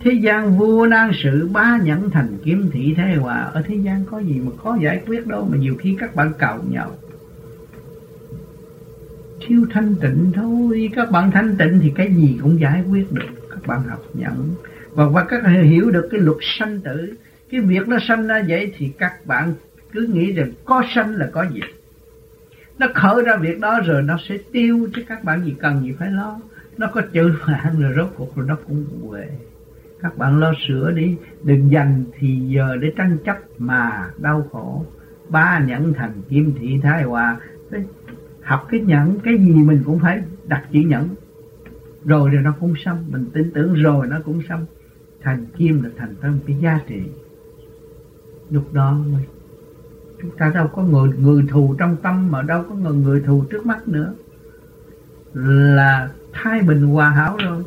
thế gian vua nan sự ba nhẫn thành kiếm thị thế hòa. Ở thế gian có gì mà khó giải quyết đâu, mà nhiều khi các bạn cầu nhau. Thiếu thanh tịnh thôi. Các bạn thanh tịnh thì cái gì cũng giải quyết được. Các bạn học nhận và và các bạn hiểu được cái luật sanh tử, cái việc nó sanh ra vậy thì các bạn cứ nghĩ rằng có sanh là có diệt. Nó khởi ra việc đó rồi nó sẽ tiêu chứ các bạn gì cần gì phải lo. Nó có chữ phản rồi rốt cuộc rồi nó cũng về các bạn lo sửa đi, đừng dành thì giờ để tranh chấp mà đau khổ. Ba nhẫn thành kim thị thái hòa học cái nhẫn, cái gì mình cũng phải đặt chữ nhẫn. Rồi rồi nó cũng xong, mình tin tưởng rồi nó cũng xong. Thành kim là thành tâm cái giá trị. Lúc đó mới, chúng ta đâu có người người thù trong tâm mà đâu có người người thù trước mắt nữa. Là thái bình hòa hảo rồi.